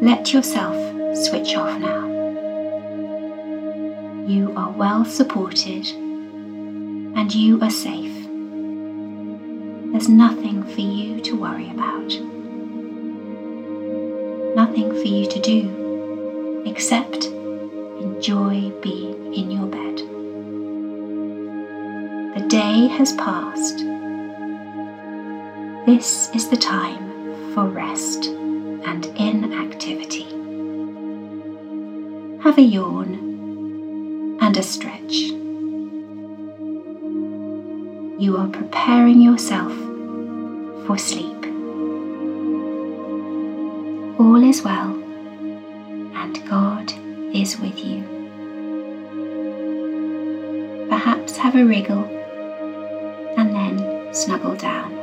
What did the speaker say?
Let yourself switch off now. You are well supported and you are safe. There's nothing for you to worry about. Nothing for you to do except enjoy being in your bed. The day has passed. This is the time for rest Have a yawn and a stretch. You are preparing yourself for sleep. All is well, and God is with you. Perhaps have a wriggle and then snuggle down.